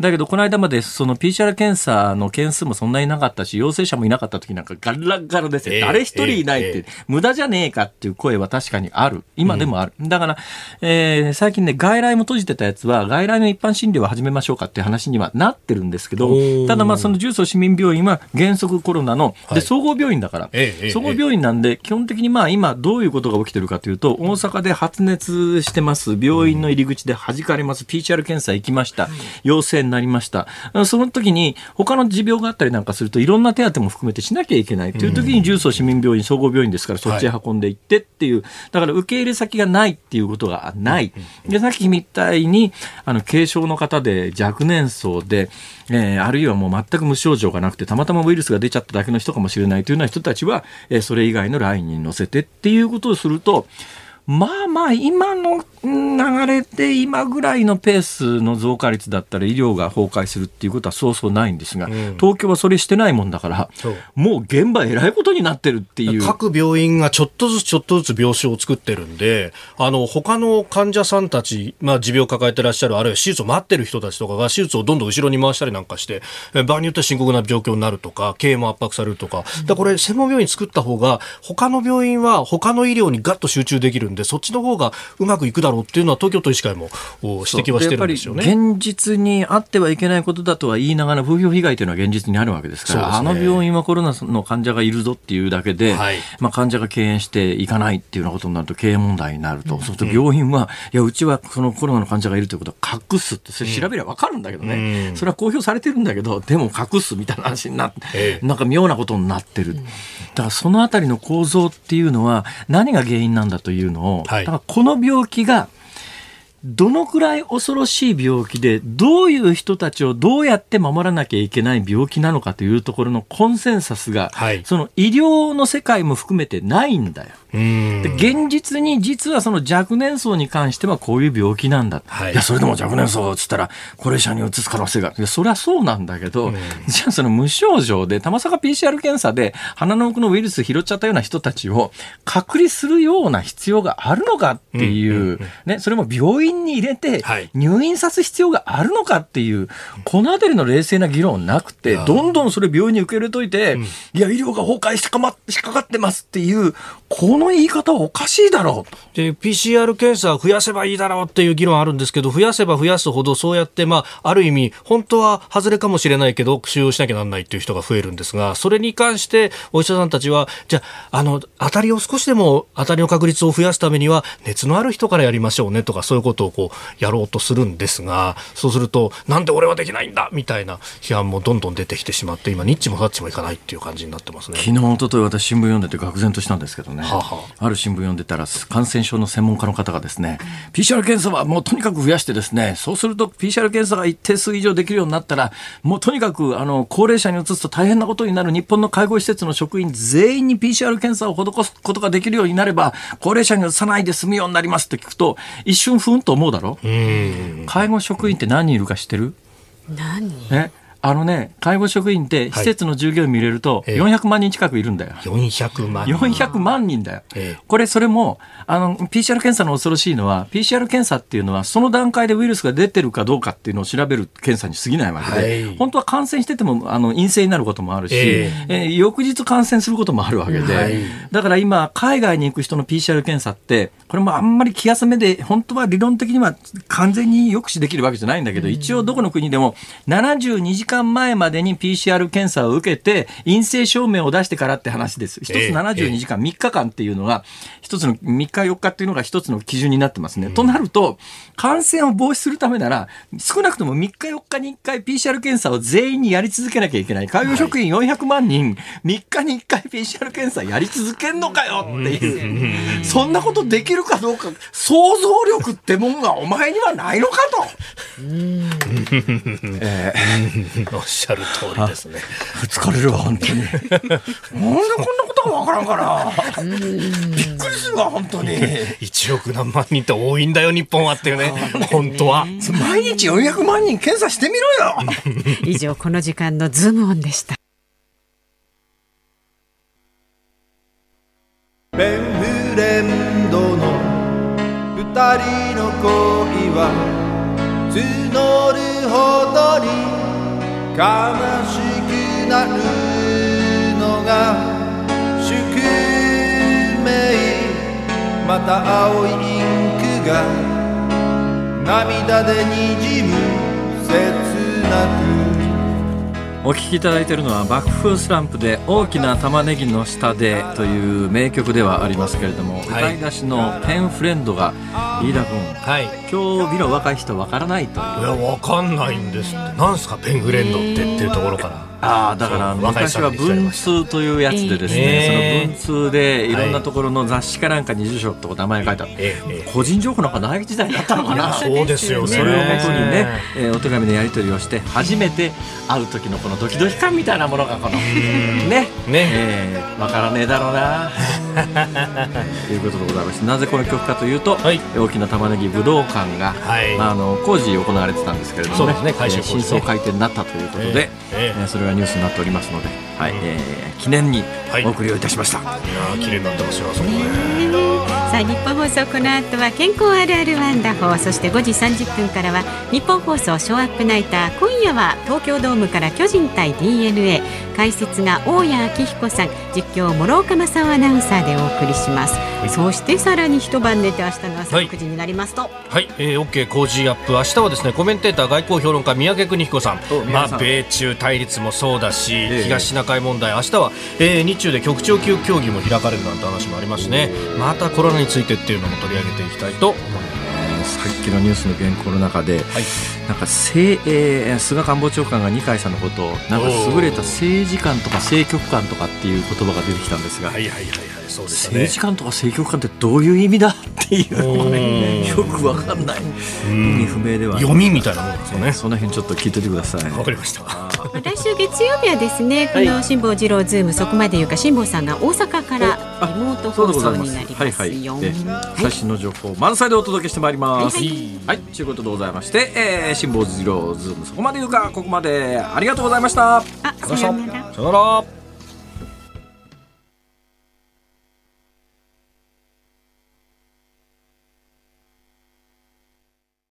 だけど、この間までその PCR 検査の件数もそんなになかったし、陽性者もいなかった時なんかガラガラですよ。誰一人いないって、無駄じゃねええかっていう声は確かにある。今でもある。うん、だから、えー、最近ね、外来も閉じてたやつは、外来の一般診療を始めましょうかっていう話にはなってるんですけど、ただまあその重曹市民病院は原則コロナの、で、総合病院だから、総合病院なんで、基本的にまあ今どういうことが起きてるかというと、大阪で発熱してます。病院の入り口で弾かれます。PCR 検査行きました。陽性になりました。その時に、他の持病があったりなんかすると、いろんな手当も含めてしなきゃいけないという時に、重曹市民病院、総合病院ですから、そっちへ運んでいってっていう、だから受け入れ先がないっていうことがない。で、さっきみたいに、あの、軽症の方で若年層で、えー、あるいはもう全く無症状がなくて、たまたまウイルスが出ちゃっただけの人かもしれないというような人たちは、えー、それ以外のラインに乗せてっていうことをすると、まあまあ、今の流れで今ぐらいのペースの増加率だったら医療が崩壊するっていうことはそうそうないんですが、うん、東京はそれしてないもんだから、もう現場えらいことになってるっていう。各病院がちょっとずつちょっとずつ病床を作ってるんで、あの、他の患者さんたち、まあ持病を抱えてらっしゃる、あるいは手術を待ってる人たちとかが手術をどんどん後ろに回したりなんかして、場合によっては深刻な状況になるとか、経営も圧迫されるとか、だこれ専門病院作った方が、他の病院は他の医療にガッと集中できるんで、そっちの方がうまくいくだろうっていうのは東京都医師会も指摘はしてるんですよね。現実にあってはいけないことだとは言いながら風評被害というのは現実にあるわけですから、ね、あの病院はコロナの患者がいるぞっていうだけで、はい、まあ患者が敬遠していかないっていうようなことになると経営問題になると、うん、そうすると病院は、いや、うちはそのコロナの患者がいるということを隠すって、それ調べればわかるんだけどね、うん、それは公表されてるんだけど、でも隠すみたいな話になって、ええ、なんか妙なことになってる。だからそのあたりの構造っていうのは何が原因なんだというのを、はい、だからこの病気がどのくらい恐ろしい病気で、どういう人たちをどうやって守らなきゃいけない病気なのかというところのコンセンサスが、はい、その医療の世界も含めてないんだよ。で現実に実はその若年層に関してはこういう病気なんだ、はい、いやそれでも若年層っつったら高齢者にうつす可能性がそれはそうなんだけど、じゃあその無症状でたまさか PCR 検査で鼻の奥のウイルス拾っちゃったような人たちを隔離するような必要があるのかっていう、ね、それも病院に入れて入院さす必要があるのかっていう、この辺りの冷静な議論なくてどんどんそれ病院に受け入れといて、いや医療が崩壊しか,、ま、しかかってますっていうこの言い方はおかしいだろうで PCR 検査を増やせばいいだろうっていう議論あるんですけど増やせば増やすほどそうやって、まあ、ある意味本当は外れかもしれないけど使用しなきゃならないっていう人が増えるんですがそれに関してお医者さんたちはじゃああの当たりを少しでも当たりの確率を増やすためには熱のある人からやりましょうねとかそういうことをこうやろうとするんですがそうするとなんで俺はできないんだみたいな批判もどんどん出てきてしまって今ニッチもサッチもいかないっていう感じになってますね。昨日一昨日私新聞読んでて愕然としたんですけどね、ははある新聞読んでたら感染症の専門家の方がですね PCR 検査はもうとにかく増やしてですねそうすると PCR 検査が一定数以上できるようになったらもうとにかくあの高齢者に移すと大変なことになる日本の介護施設の職員全員に PCR 検査を施すことができるようになれば高齢者に移さないで済むようになりますって聞くと一瞬ふんと思うだろ？介護職員って何人いるか知ってる？何？え？あのね、介護職員って施設の従業員見れると、400万人近くいるんだよ。400万。人。400万人だよ。これ、それも、あの、PCR 検査の恐ろしいのは、PCR 検査っていうのは、その段階でウイルスが出てるかどうかっていうのを調べる検査に過ぎないわけで、はい、本当は感染してても、あの、陰性になることもあるし、えー、えー、翌日感染することもあるわけで、はい、だから今、海外に行く人の PCR 検査って、これもあんまり気休めで、本当は理論的には完全に抑止できるわけじゃないんだけど、一応どこの国でも72時間前までに PCR 検査を受けて、陰性証明を出してからって話です。一つ72時間、3日間っていうのが、一つの3日4日っていうのが一つの基準になってますね。うん、となると、感染を防止するためなら、少なくとも3日4日に1回 PCR 検査を全員にやり続けなきゃいけない。介護職員400万人、3日に1回 PCR 検査やり続けんのかよっていう、そんなことできるかどうか、想像力ってもんがお前にはないのかと。えー、おっしゃる通りですね。疲れるわ、本当に。なんでこんなことがわからんかな。びっくりするわ、本当に。1億何万人って多いんだよ、日本はっていうね。本当は。毎日400万人検査してみろよ。以上、この時間のズームオンでした。ペンフレンドの二人の恋は募るほどに悲しくなるのが宿命。また青いインクが涙でにじむ切なく。お聴きいただいているのは爆風スランプで大きな玉ねぎの下でという名曲ではありますけれども、はい、歌い出しのペンフレンドが飯田君、はい、今日美の若い人わからないと。いやわかんないんですって。なんすかペンフレンドってっていうところから。ああだから昔は文通というやつでですね、その文通でいろんなところの雑誌かなんかに住所とか名前書いた、個人情報なんかない時代だったのかな。そうですよそれをもとにね、えー、お手紙のやり取りをして初めて会う時のこのドキドキ感みたいなものがこのねね、えー、分からねえだろうな。ということでございましてなぜこの曲かというと、はい、大きな玉ねぎ武道館が、はい、まあ、あの工事行われてたんですけれどもねね、ね、新装開店になったということで、えー、えー、それがニュースになっておりますので、はいえー、記念にお送りをいたしました。はい、いや綺麗になってますよそこね。さあ日本放送この後は健康あるあるワンダホーそして5時30分からは日本放送ショーアップナイター今夜は東京ドームから巨人対 d n a 解説が大谷明彦さん実況諸岡正アナウンサーでお送りします、はい、そしてさらに一晩寝て明日の朝6時になりますと。はい、はい、えー、OK 工事アップ。明日はですねコメンテーター外交評論家三宅邦彦さん。まあ米中対立もそうだし、えー、東シナ海問題明日は、えー、日中で局長級協議も開かれるなんて話もありますしね。またコロナについてっていうのも取り上げていきたいと思います。さっきのニュースの原稿の中で、はい、なんか政、えー、菅官房長官が二階さんのことをなんか優れた政治官とか政局官とかっていう言葉が出てきたんですが、はいはいはいはいそうですね、政治官とか政局官ってどういう意味だっていうのがねよくわかんない。意味不明では読みみたいなもんですよね。その辺ちょっと聞いててください。わかりました。来週月曜日はですねこの辛坊治郎ズームそこまで言うか辛坊さんが大阪からリモート放送になりますはいはい、最新の情報満載でお届けしてまいります。はいはい、とい。うことでございまして、えー、辛坊治郎ズームそこまで言うかここまで。ありがとうございました。あさよなら。さよなら